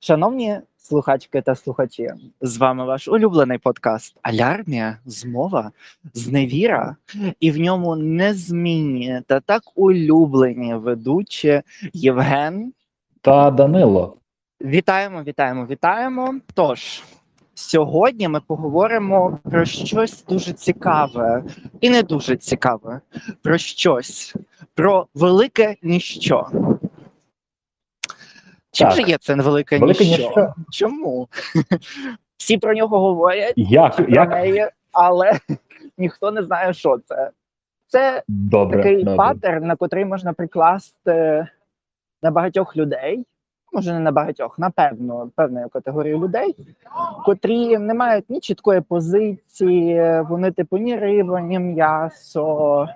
Шановні слухачки та слухачі, з вами ваш улюблений подкаст Алярмія, змова, зневіра, і в ньому незмінні та так улюблені ведучі Євген. Та Данило. Вітаємо, вітаємо, вітаємо. Тож, сьогодні ми поговоримо про щось дуже цікаве і не дуже цікаве. Про щось, про велике ніщо. Чим Так. же є це велике, Велике ніщо? ніщо. Чому? Всі про нього говорять, Як, про неї, але ніхто не знає, що це. Це Добре, такий добре. паттерн, на котрий можна прикласти на багатьох людей, може не на багатьох, на певну певної категорії людей, котрі не мають ні чіткої позиції, вони типу ні риба, ні м'ясо,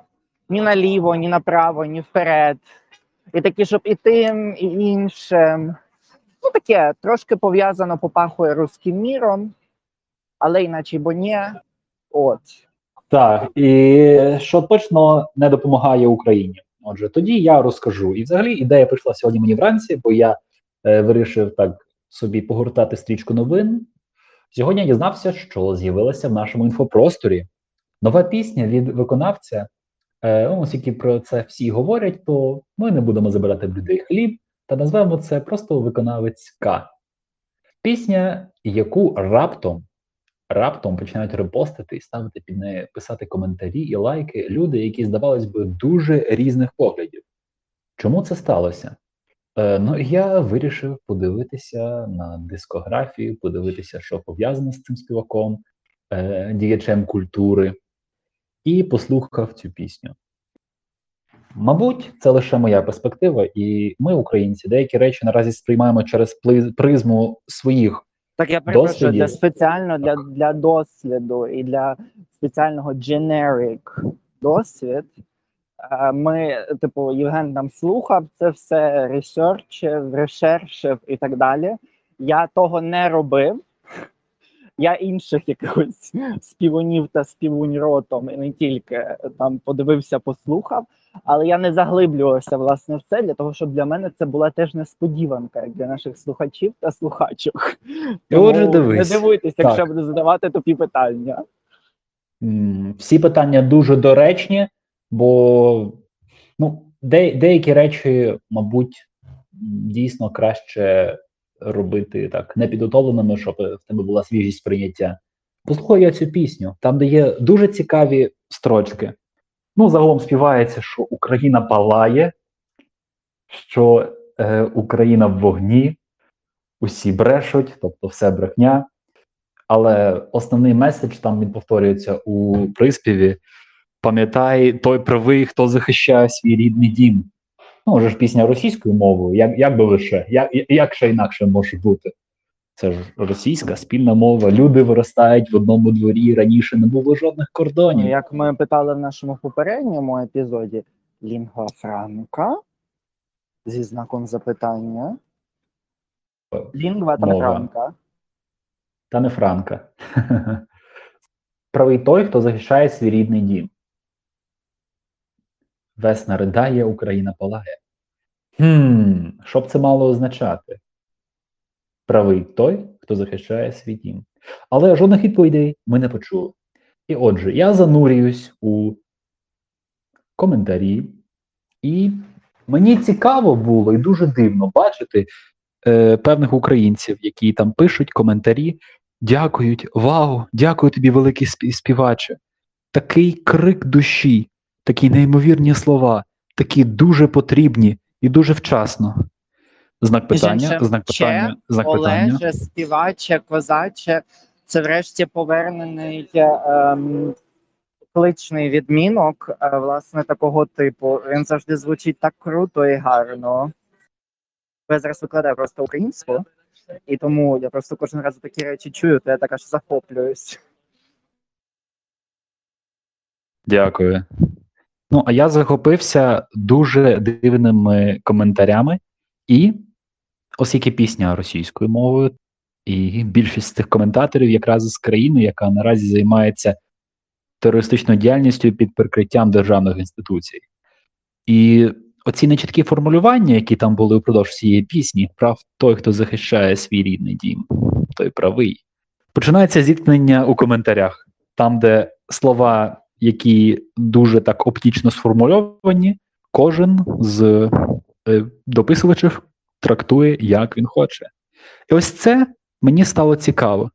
ні наліво, ні направо, ні вперед. І такі, щоб і тим, і іншим. Ну таке трошки пов'язано попахує руським міром, але іначе бо ні. От. Так, і що точно не допомагає Україні. Отже, тоді я розкажу. І взагалі ідея прийшла сьогодні мені вранці, бо я е, вирішив так собі погортати стрічку новин. Сьогодні я дізнався, що з'явилася в нашому інфопросторі нова пісня від виконавця. Е, ну, оскільки про це всі говорять, то ми не будемо забирати в людей хліб та назвемо це просто виконавець К. Пісня, яку раптом раптом починають репостити і ставити під неї, писати коментарі і лайки люди, які, здавалось би, дуже різних поглядів. Чому це сталося? Е, ну, я вирішив подивитися на дискографію, подивитися, що пов'язано з цим співаком, е, діячем культури, і послухав цю пісню. Мабуть, це лише моя перспектива, і ми, українці, деякі речі наразі сприймаємо через призму своїх Так я перепрошую, для спеціально для, для досліду і для спеціального generic досвід. е, Ми, типу, Євген нам слухав це все, ресерчив, решершив і так далі. Я того не робив. Я інших якихось співунів та співунь ротом, і не тільки е, там подивився, послухав. Але я не заглиблювався власне в це для того, щоб для мене це була теж несподіванка, як для наших слухачів та слухачок. І отже, дивись. Не дивуйтесь, якщо Так. буду задавати тупі питання. Всі питання дуже доречні, бо ну, де, деякі речі, мабуть, дійсно краще робити так непідготовленими, щоб в тебе була свіжість сприйняття. Послухаю я цю пісню, там, де є дуже цікаві строчки. Ну, загалом співається, що Україна палає, що е, Україна в вогні, усі брешуть, тобто все брехня. Але основний меседж там він повторюється у приспіві: пам'ятай, той правий, хто захищає свій рідний дім. Ну, вже ж пісня російською мовою, як, як би лише, як, як ще інакше може бути? Це ж російська спільна мова. Люди виростають в одному дворі. Раніше не було жодних кордонів. Ну, Як ми питали в нашому попередньому епізоді, лінгва франка зі знаком запитання. Лінгва та Мова. франка. Та не Франка. Правий той, хто захищає свій рідний дім. Весна ридає, Україна палає. Хм, що б це мало означати? Правий той, хто захищає свій дім. Але жодних відповідей ми не почули. І отже, я занурююсь у коментарі, і мені цікаво було і дуже дивно бачити е, певних українців, які там пишуть коментарі, дякують, вау, дякую тобі, великий співаче. Такий крик душі, такі неймовірні слова, такі дуже потрібні і дуже вчасно. Знак питання, іншим, знак питання, знак питання. Олеже, співаче, козаче, це врешті повернений ем, кличний відмінок, е, власне, такого типу. Він завжди звучить так круто і гарно. Я зараз викладаю просто українську, і тому я просто кожен раз такі речі чую, то я так аж захоплююсь. Дякую. Ну, а я захопився дуже дивними коментарями, і оскільки пісня російською мовою, і більшість з цих коментаторів якраз з країни, яка наразі займається терористичною діяльністю під прикриттям державних інституцій. І оці нечіткі формулювання, які там були впродовж цієї пісні, прав той, хто захищає свій рідний дім, той правий. Починається зіткнення у коментарях, там, де слова, які дуже так оптично сформульовані, кожен з е, дописувачів трактує, як він хоче. І ось це мені стало цікаво.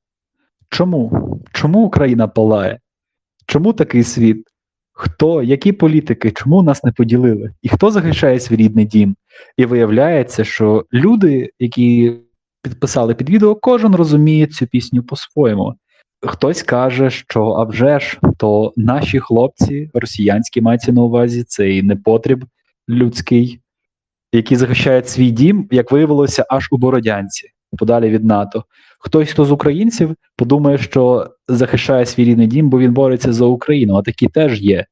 Чому? Чому Україна палає? Чому такий світ? Хто, які політики, чому нас не поділили? І хто захищає свій рідний дім? І виявляється, що люди, які підписали під відео, кожен розуміє цю пісню по-своєму. Хтось каже, що а вже ж, то наші хлопці, росіянські мається на увазі, цей непотріб людський, які захищають свій дім, як виявилося, аж у Бородянці, подалі від НАТО. Хтось, хто з українців, подумає, що захищає свій рідний дім, бо він бореться за Україну, а такі теж є.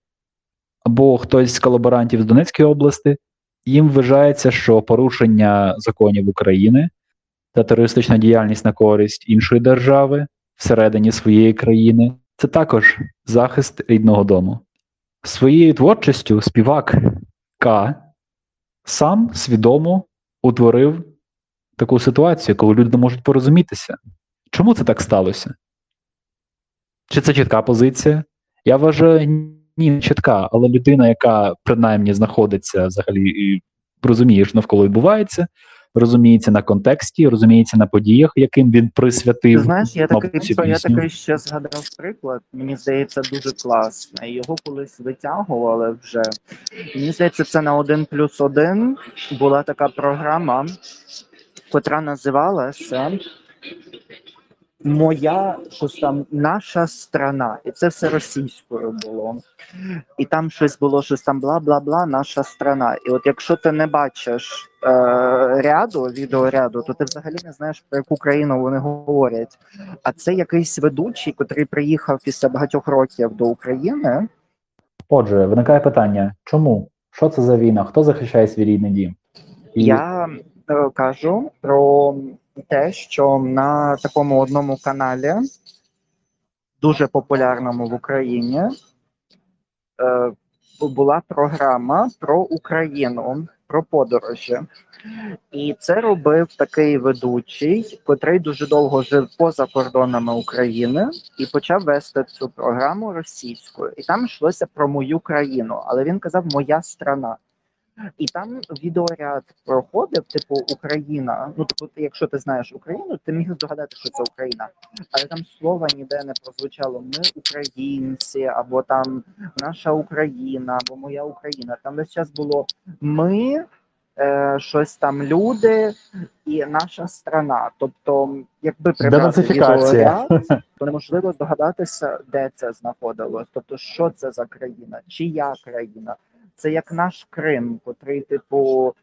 Або хтось з колаборантів з Донецької області, їм вважається, що порушення законів України та терористична діяльність на користь іншої держави всередині своєї країни це також захист рідного дому. Своєю творчістю співак К сам свідомо утворив таку ситуацію, коли люди не можуть порозумітися. Чому це так сталося? Чи це чітка позиція? Я вважаю, ні, не чітка, але людина, яка принаймні знаходиться взагалі і розуміє, що навколо відбувається, розуміється на контексті, розуміється на подіях, яким він присвятив. Ти знаєш, я такий, я такий ще згадав приклад. Мені здається, дуже класний. Його колись витягували вже. Мені здається, це на один плюс один була така програма, котра називалася Моя щось там наша страна. І це все російською було. І там щось було, щось там бла бла бла, наша страна. І от якщо ти не бачиш е, ряду, відеоряду, то ти взагалі не знаєш про яку країну вони говорять. А це якийсь ведучий, котрий приїхав після багатьох років до України. Отже, виникає питання: чому? Що це за війна? Хто захищає свій рідний дім? І Я кажу про те, що на такому одному каналі, дуже популярному в Україні, е, була програма про Україну, про подорожі. І це робив такий ведучий, котрий дуже довго жив поза кордонами України і почав вести цю програму російською. І там йшлося про мою країну, але він казав Моя страна. І там відеоряд проходив, типу Україна. Ну, типу, ти, якщо ти знаєш Україну, ти міг здогадати, що це Україна. Але там слова ніде не прозвучало Ми українці, або там наша Україна, або моя Україна. Там весь час було ми, е, щось там люди і наша страна. Тобто, якби прибрати відеоряд, то неможливо здогадатися, де це знаходилось. Тобто, що це за країна, чия країна. Це як наш Крим, котрий, типу,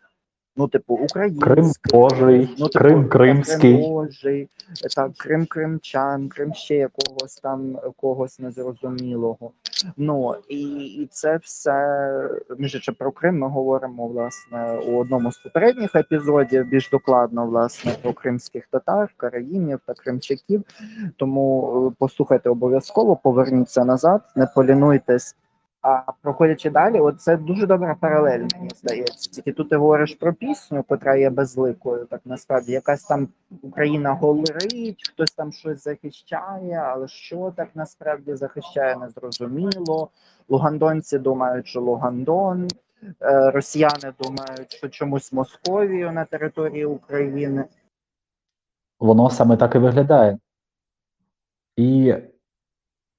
ну, типу, український. Крим Божий, ну, типу, Крим Кримський. Крим Божий, так, Крим Кримчан, Крим ще якогось там когось незрозумілого. Ну і, і це все між іншим, про Крим ми говоримо власне у одному з попередніх епізодів, більш докладно власне про кримських татар, караїмів та кримчаків. Тому е, послухайте обов'язково, поверніться назад, не полінуйтесь. А проходячи далі, от це дуже добра паралель, мені здається. Тільки тут ти говориш про пісню, котра є безликою, так насправді якась там Україна говорить, хтось там щось захищає, але що так насправді захищає, незрозуміло. Лугандонці думають, що Лугандон, е, росіяни думають, що чомусь Московію на території України. Воно саме так і виглядає. І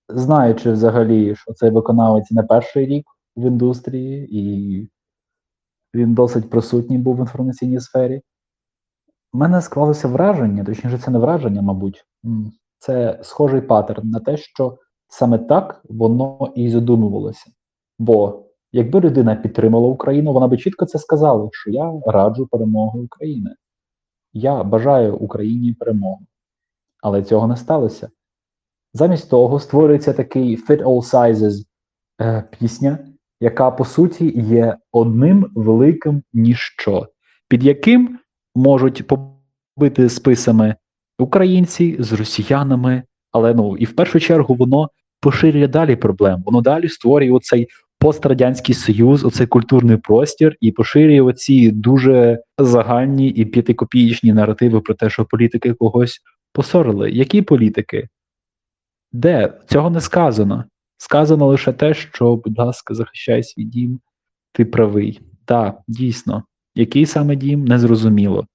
знаючи взагалі, що цей виконавець не перший рік в індустрії, і він досить присутній був в інформаційній сфері, в мене склалося враження, точніше, це не враження, мабуть, це схожий паттерн на те, що саме так воно і задумувалося. Бо якби людина підтримала Україну, вона би чітко це сказала, що я раджу перемоги України. Я бажаю Україні перемоги. Але цього не сталося. Замість того створюється такий Fit All Sizes е, пісня, яка по суті є одним великим ніщо, під яким можуть побити списами українці з росіянами, але ну і в першу чергу воно поширює далі проблем. Воно далі створює оцей пострадянський союз, оцей культурний простір, і поширює оці дуже загальні і п'ятикопієчні наративи про те, що політики когось посорили. Які політики? Де? Цього не сказано. Сказано лише те, що, будь ласка, захищай свій дім, ти правий. Так, дійсно, який саме дім, незрозуміло.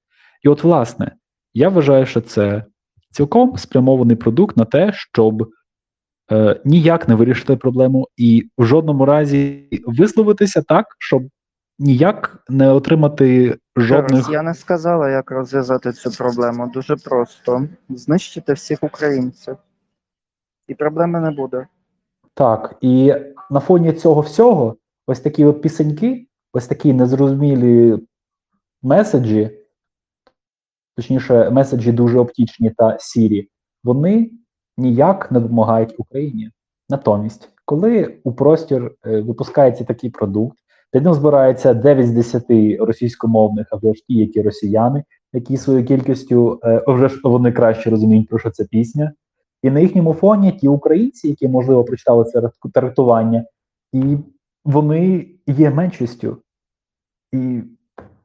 І от, власне, я вважаю, що це цілком спрямований продукт на те, щоб е, ніяк не вирішити проблему і в жодному разі висловитися так, щоб ніяк не отримати жодних. Зараз я не сказала, як розв'язати цю проблему. Дуже просто. Знищити всіх українців. І проблеми не буде. Так, і на фоні цього всього, ось такі от пісеньки, ось такі незрозумілі меседжі, точніше, меседжі дуже оптічні та сірі, вони ніяк не допомагають Україні. Натомість, коли у простір е, випускається такий продукт, під ним збирається 9 з 10 російськомовних, або ж ті, які росіяни, які своєю кількістю е, вже ж вони краще розуміють, про що це пісня. І на їхньому фоні ті українці, які, можливо, прочитали це рат- і вони є меншістю. І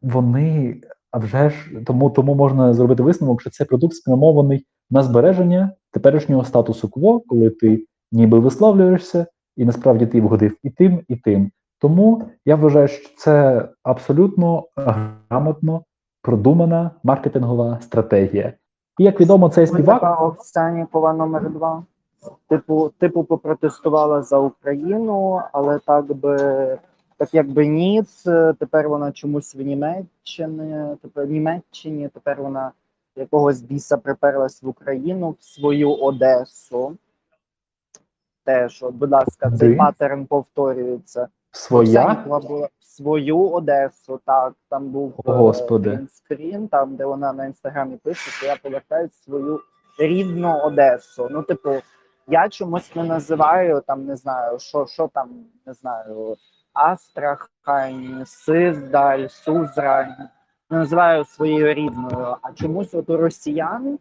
вони, а вже ж, тому, тому можна зробити висновок, що цей продукт спрямований на збереження теперішнього статусу кво, коли ти ніби висловлюєшся, і насправді ти вгодив і тим, і тим. Тому я вважаю, що це абсолютно грамотно продумана маркетингова стратегія. І як відомо, цей співак. така Овсянікова номер два. Типу, типу, попротестувала за Україну, але так би так якби ні. Тепер вона чомусь в Німеччині, тепер Німеччині, тепер вона якогось біса приперлась в Україну, в свою Одесу. Теж, от, будь ласка, цей Де? паттерн повторюється. Своя була свою Одесу, так, там був Господи. скрін, там, де вона на інстаграмі пише, що я повертаю свою рідну Одесу. Ну, типу, я чомусь не називаю там, не знаю, що, що там, не знаю, Астрахань, Сиздаль, Сузрань. Не називаю своєю рідною, а чомусь от у росіян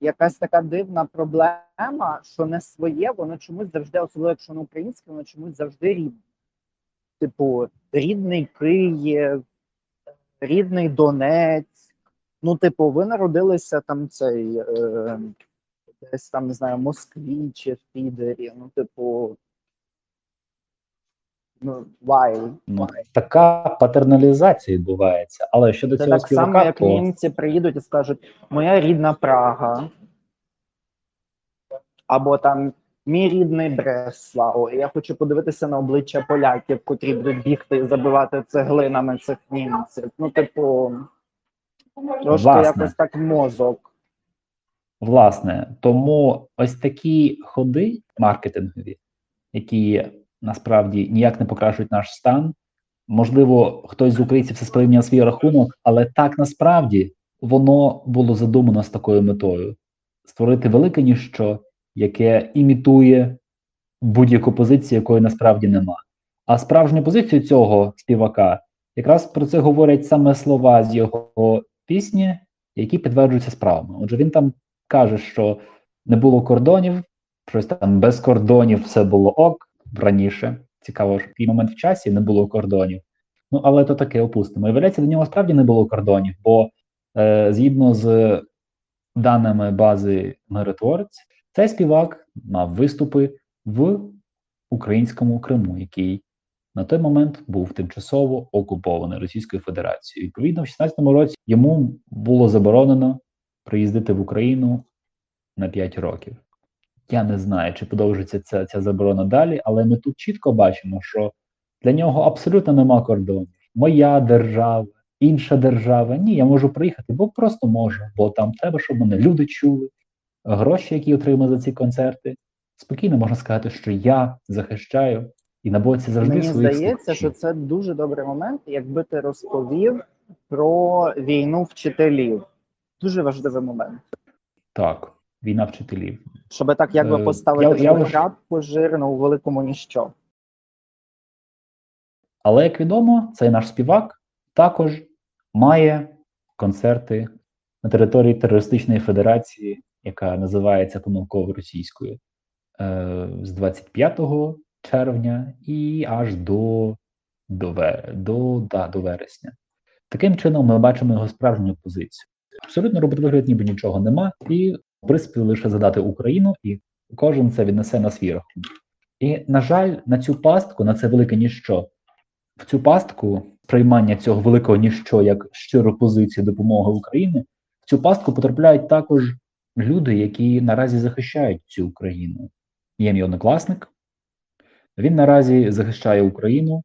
якась така дивна проблема, що не своє, воно чомусь завжди, особливо якщо не українське, воно чомусь завжди рідне. Типу, рідний Київ, рідний Донець. Ну, типу, ви народилися там цей е, десь там, не знаю, в Москві чи в Підері. Ну, типу. Ну, why? ну, така патерналізація відбувається. Але щодо Це цього так само, як то німці приїдуть і скажуть, моя рідна Прага. Або там мій рідний Бреслав. І я хочу подивитися на обличчя поляків, котрі будуть бігти і забивати цеглинами цих німців. Ну, типу, трошки Власне. якось так мозок. власне, тому ось такі ходи маркетингові, які насправді ніяк не покращують наш стан. Можливо, хтось з українців це сприйняв на свій рахунок, але так насправді воно було задумано з такою метою: створити велике ніщо, яке імітує будь-яку позицію, якої насправді нема. А справжню позицію цього співака якраз про це говорять саме слова з його пісні, які підтверджуються справами. Отже, він там каже, що не було кордонів, щось там без кордонів все було ок раніше. Цікаво, що такий момент в часі не було кордонів. Ну, але то таке опустимо. І виявляється, до нього справді не було кордонів, бо е, згідно з даними бази миротворець, цей співак мав виступи в українському Криму, який на той момент був тимчасово окупований Російською Федерацією. Відповідно, в 16-му році йому було заборонено приїздити в Україну на 5 років. Я не знаю, чи продовжиться ця, ця заборона далі, але ми тут чітко бачимо, що для нього абсолютно нема кордонів. Моя держава, інша держава. Ні, я можу приїхати, бо просто можу, бо там треба, щоб мене люди чули, гроші, які отримали за ці концерти. Спокійно можна сказати, що я захищаю і на боці завжди Мені своїх здається, що це дуже добрий момент, якби ти розповів про війну вчителів. Дуже важливий момент. Так, війна вчителів. Щоб так якби Е, поставити я- я крапку жирну у великому ніщо. Але як відомо, цей наш співак також має концерти на території терористичної федерації, яка називається помилково російською, е, з 25 червня і аж до до, до, да, до вересня. Таким чином, ми бачимо його справжню позицію. Абсолютно робити вигляд, ніби нічого нема, і в принципі лише задати Україну, і кожен це віднесе на свій рахунок. І, на жаль, на цю пастку, на це велике ніщо, в цю пастку приймання цього великого ніщо як щиру позицію допомоги Україні, в цю пастку потрапляють також люди, які наразі захищають цю Україну. Є мій однокласник, він наразі захищає Україну.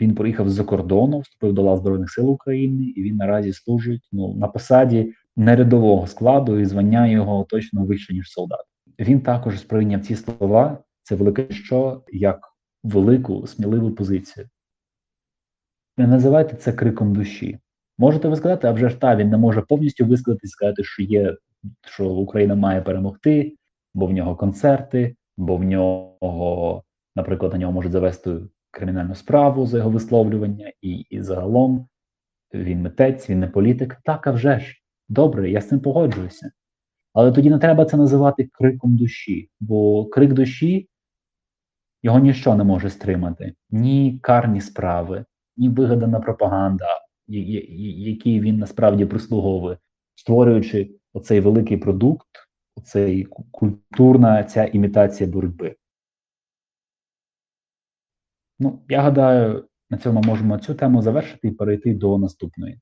Він приїхав з-за кордону, вступив до лав Збройних сил України, і він наразі служить ну, на посаді нерядового складу, і звання його точно вище, ніж солдат. Він також сприйняв ці слова, це велике що, як велику, сміливу позицію. Не називайте це криком душі. Можете ви сказати, а вже ж та він не може повністю висказати, сказати, що є, що Україна має перемогти, бо в нього концерти, бо в нього, наприклад, на нього може завести кримінальну справу за його висловлювання, і, і загалом він митець, він не політик. Так, а вже ж, добре, я з цим погоджуюся. Але тоді не треба це називати криком душі, бо крик душі його ніщо не може стримати, ні карні справи, ні вигадана пропаганда, який він насправді прислуговує, створюючи оцей великий продукт, оцей культурна ця імітація боротьби. Ну, я гадаю, на цьому можемо цю тему завершити і перейти до наступної.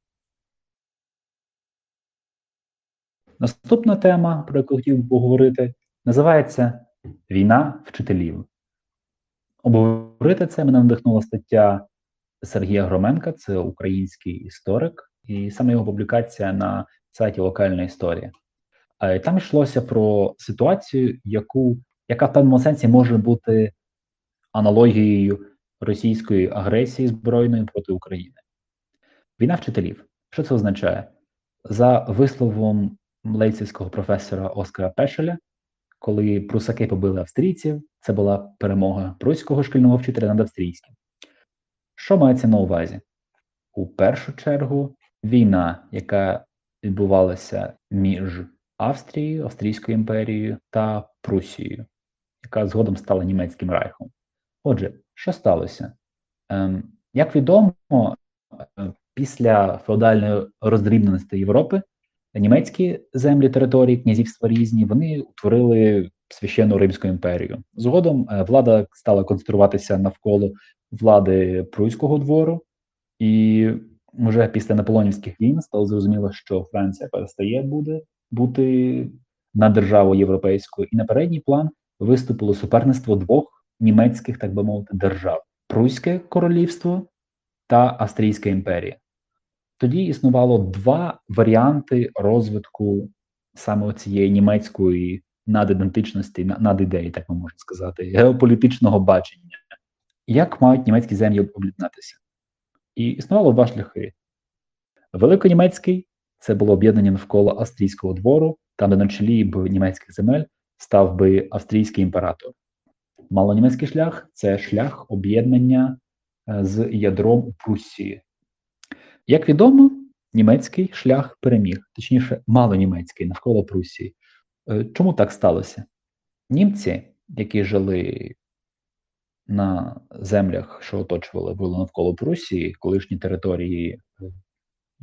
Наступна тема, про яку хотів поговорити, називається Війна вчителів. Обговорити це мене надихнула стаття Сергія Громенка, це український історик, і саме його публікація на сайті Локальна історія. Там йшлося про ситуацію, яку, яка в певному сенсі може бути аналогією російської агресії збройної проти України. Війна вчителів. Що це означає? За висловом лейцівського професора Оскара Пешеля, коли прусаки побили австрійців, це була перемога пруського шкільного вчителя над австрійським. Що мається на увазі? У першу чергу війна, яка відбувалася між Австрією, Австрійською імперією та Прусією, яка згодом стала німецьким райхом. Отже, що сталося? Ем, Як відомо, е, після феодальної роздрібненості Європи німецькі землі території, князівства різні, вони утворили священну Римську імперію. Згодом е, влада стала концентруватися навколо влади Пруського двору, і вже після наполонівських війн стало зрозуміло, що Франція перестає буде бути на державу європейську, і на передній план виступило суперництво двох німецьких, так би мовити, держав: Пруське королівство та Австрійська імперія. Тоді існувало два варіанти розвитку саме цієї німецької надідентичності, надідеї, так ми можемо сказати, геополітичного бачення. Як мають німецькі землі об'єднатися? І існувало два шляхи. Великонімецький це було об'єднання навколо австрійського двору, там, де на чолі б німецьких земель став би австрійський імператор. Малонімецький шлях це шлях об'єднання е, з ядром у Пруссії. Як відомо, німецький шлях переміг, точніше, малонімецький навколо Пруссії. Е, чому так сталося? Німці, які жили на землях, що оточували були навколо Прусії, колишні території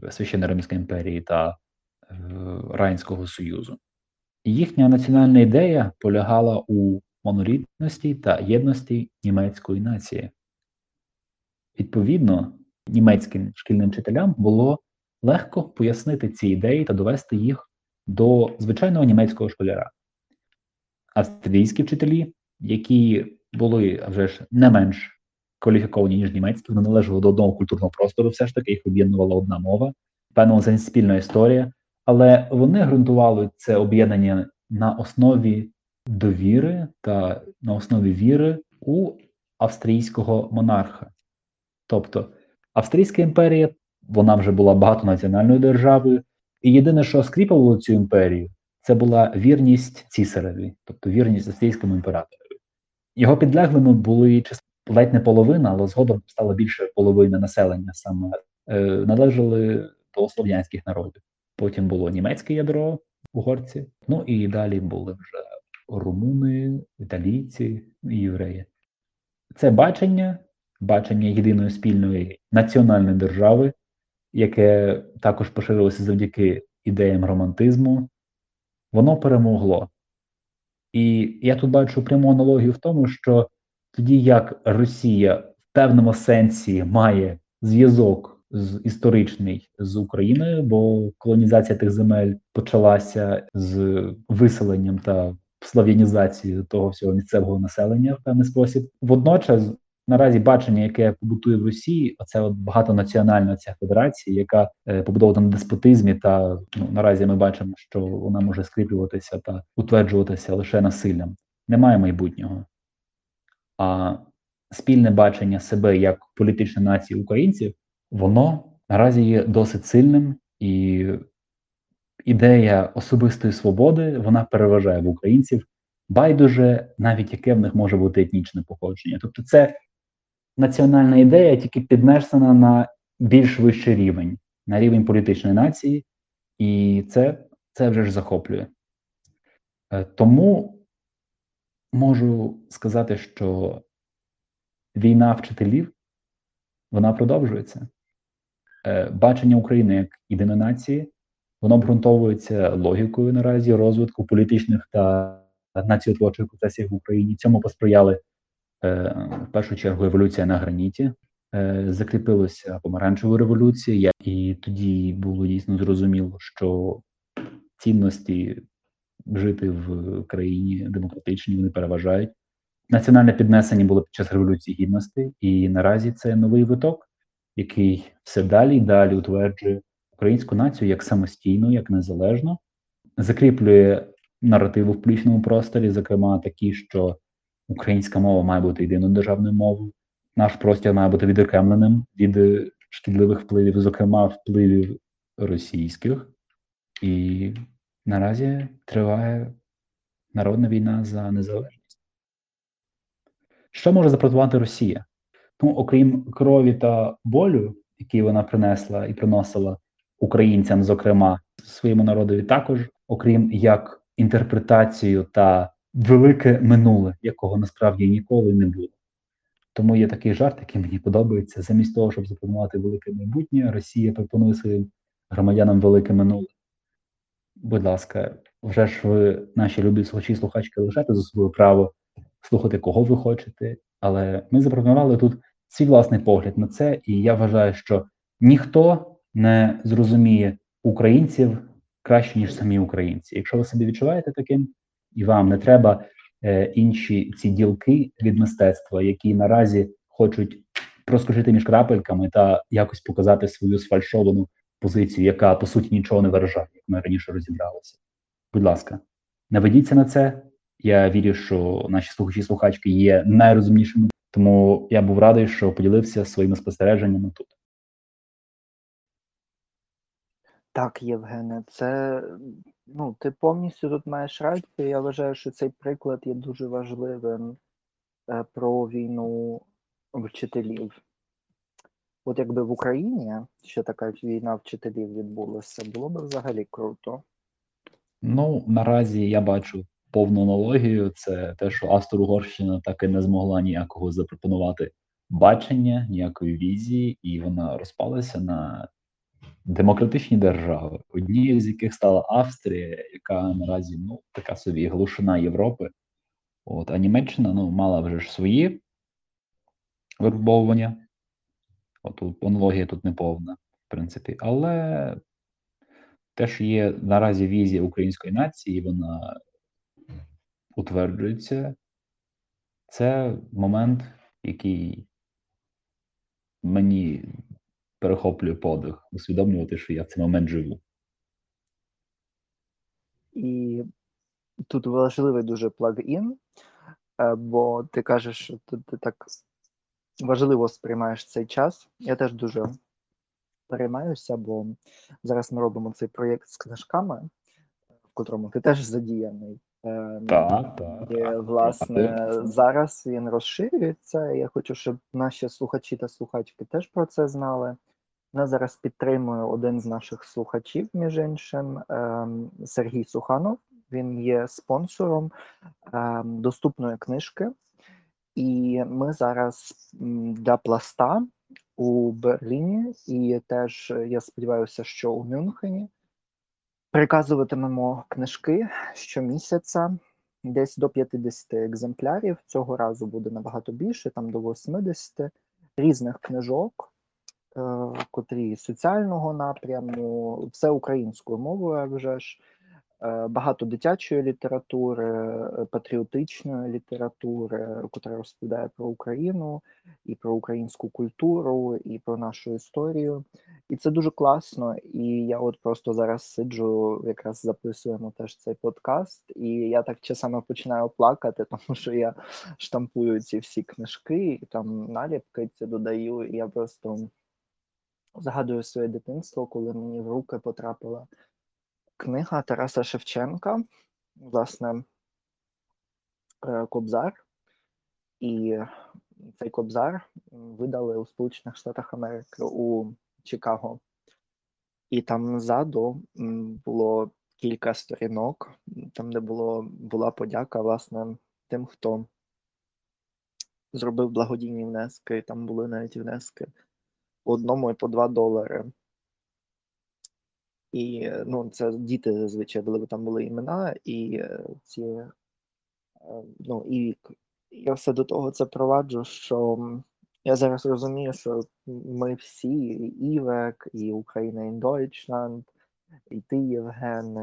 е, Священної Римської імперії та е, Райнського Союзу. Їхня національна ідея полягала у монорідності та єдності німецької нації. Відповідно, німецьким шкільним вчителям було легко пояснити ці ідеї та довести їх до звичайного німецького школяра. Австрійські вчителі, які були вже ж не менш кваліфіковані, ніж німецькі, вони належали до одного культурного простору, все ж таки їх об'єднувала одна мова, певно, сенсі спільна історія, але вони ґрунтували це об'єднання на основі довіри та на основі віри у австрійського монарха. Тобто Австрійська імперія, вона вже була багатонаціональною державою, і єдине, що скріпувало цю імперію, це була вірність цісареві, тобто вірність австрійському імператору. Його підлеглими були ледь не половина, але згодом стало більше половини населення саме е, належали до слов'янських народів. Потім було німецьке ядро угорці, ну і далі були вже румуни, італійці і євреї. Це бачення, бачення єдиної спільної національної держави, яке також поширилося завдяки ідеям романтизму, воно перемогло. І я тут бачу пряму аналогію в тому, що тоді як Росія в певному сенсі має зв'язок з історичний з Україною, бо колонізація тих земель почалася з виселенням та слав'янізацією того всього місцевого населення в певний спосіб. Водночас, наразі бачення, яке побутує в Росії, оце от багатонаціональна ця федерація, яка е, побудована на деспотизмі, та ну наразі ми бачимо, що вона може скріплюватися та утверджуватися лише насиллям. Немає майбутнього. А спільне бачення себе як політичної нації українців, воно наразі є досить сильним, і ідея особистої свободи вона переважає в українців байдуже, навіть яке в них може бути етнічне походження. Тобто, це національна ідея, тільки піднесена на більш вищий рівень, на рівень політичної нації, і це, це вже ж захоплює. Е, Тому можу сказати, що війна вчителів вона продовжується. Е, Бачення України як єдиної нації, воно обґрунтовується логікою наразі розвитку політичних та націотворчих процесів в Україні. Цьому посприяли в першу чергу еволюція на граніті, е, закріпилася помаранчева революція, і тоді було дійсно зрозуміло, що цінності жити в країні демократичній вони переважають. Національне піднесення було під час революції гідності, і наразі це новий виток, який все далі і далі утверджує українську націю як самостійну, як незалежну, закріплює наративи в публічному просторі, зокрема такі, що українська мова має бути єдиною державною мовою, наш простір має бути відокремленим від шкідливих впливів, зокрема впливів російських, і наразі триває народна війна за незалежність. Що може запропонувати Росія? Ну, окрім крові та болю, які вона принесла і приносила українцям, зокрема своєму народові, також, окрім як інтерпретацію та велике минуле, якого насправді ніколи не було. Тому є такий жарт, який мені подобається. Замість того, щоб запропонувати велике майбутнє, Росія пропонує своїм громадянам велике минуле. Будь ласка, вже ж ви, наші любі слухачі слухачки, лишайте за собою право слухати, кого ви хочете. Але ми запропонували тут свій власний погляд на це, і я вважаю, що ніхто не зрозуміє українців краще, ніж самі українці. Якщо ви себе відчуваєте таким, і вам не треба е, інші ці ділки від мистецтва, які наразі хочуть проскочити між крапельками та якось показати свою сфальшовану позицію, яка по суті нічого не виражає, як ми раніше розібралися. Будь ласка, не ведіться на це. Я вірю, що наші слухачі-слухачки є найрозумнішими, тому я був радий, що поділився своїми спостереженнями тут. Так, Євгене, це ну, ти повністю тут маєш рацію. Я вважаю, що цей приклад є дуже важливим е, про війну вчителів. От якби в Україні ще така війна вчителів відбулася, було б взагалі круто. Ну, наразі я бачу повну аналогію. Це те, що Австро-Угорщина так і не змогла ніякого запропонувати бачення, ніякої візії, і вона розпалася на демократичні держави, однією з яких стала Австрія, яка наразі ну така собі глушина Європи. От, а Німеччина ну, мала вже ж свої випробовування. От тут аналогія тут не повна, в принципі, але те, що є наразі візія української нації, вона утверджується, це момент, який мені перехоплює подих, усвідомлювати, що я в цей момент живу. І тут важливий дуже плагін, е, бо ти кажеш, що ти, так важливо сприймаєш цей час. Я теж дуже переймаюся, бо зараз ми робимо цей проєкт з книжками, в котрому ти теж задіяний. Е, Так, так. І, так. власне, зараз він розширюється. Я хочу, щоб наші слухачі та слухачки теж про це знали. Нас зараз підтримує один з наших слухачів, між іншим, ем, Сергій Суханов. Він є спонсором ем, доступної книжки. І ми зараз для пласта у Берліні, і теж я сподіваюся, що у Мюнхені переказуватимемо книжки щомісяця, десь до 50 екземплярів. Цього разу буде набагато більше, там до 80 різних книжок, котрі соціального напряму, все українською мовою, а вже ж. Е, Багато дитячої літератури, е, патріотичної літератури, котра розповідає про Україну і про українську культуру, і про нашу історію. І це дуже класно. І я от просто зараз сиджу, якраз записуємо теж цей подкаст, і я так часами починаю плакати, тому що я штампую ці всі книжки, і там наліпки ці додаю, і я просто згадую своє дитинство, коли мені в руки потрапила книга Тараса Шевченка, власне, е, Кобзар. І цей Кобзар видали у Сполучених Штатах Америки у Чикаго. І там ззаду було кілька сторінок, там, де було, була подяка, власне, тим, хто зробив благодійні внески, там були навіть внески по одному і по два долари. І ну, це діти зазвичай були, там були імена, і е, ці е, ну, і вік. Я все до того це проваджу, що я зараз розумію, що ми всі, і Івек, і Україна in Deutschland, і ти, Євген,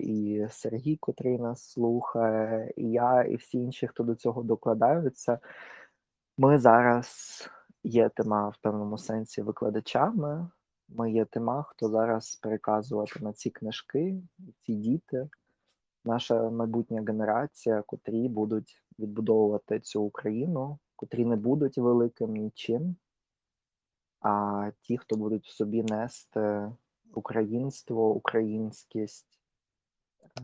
і Сергій, котрий нас слухає, і я, і всі інші, хто до цього докладаються. Ми зараз є тима в певному сенсі викладачами. Ми є тима, хто зараз переказуватиме ці книжки, ці діти, наша майбутня генерація, котрі будуть відбудовувати цю Україну, котрі не будуть великим нічим, а ті, хто будуть в собі нести українство, українськість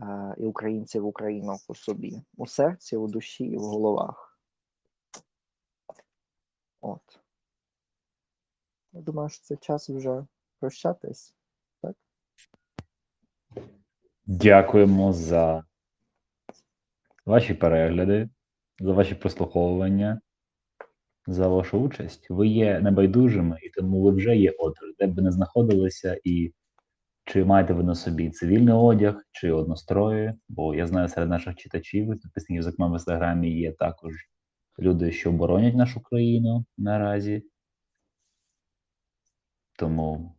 е, і українців Україну у собі, у серці, у душі і в головах. От. Я думаю, що це час вже прощатись. так? Дякуємо за ваші перегляди, за ваші прослуховування, за вашу участь. Ви є небайдужими, і тому ви вже є отр, де б не знаходилися, і чи маєте ви на собі цивільний одяг, чи однострої, бо я знаю, серед наших читачів, підписників, зокрема в інстаграмі, є також люди, що боронять нашу країну наразі. Тому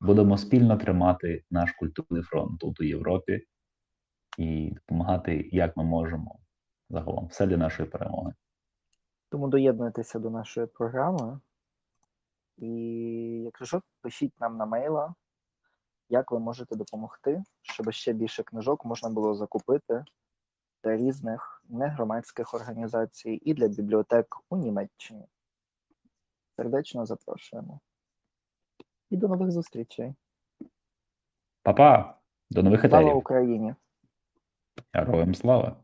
будемо спільно тримати наш культурний фронт тут у Європі і допомагати, як ми можемо загалом. Все для нашої перемоги. Тому доєднуйтеся до нашої програми. І якщо що, пишіть нам на мейла, як ви можете допомогти, щоб ще більше книжок можна було закупити для різних негромадських організацій і для бібліотек у Німеччині. Сердечно запрошуємо. І до нових зустрічей. Па-па! До нових Слава етерів! Україні! Героям слава!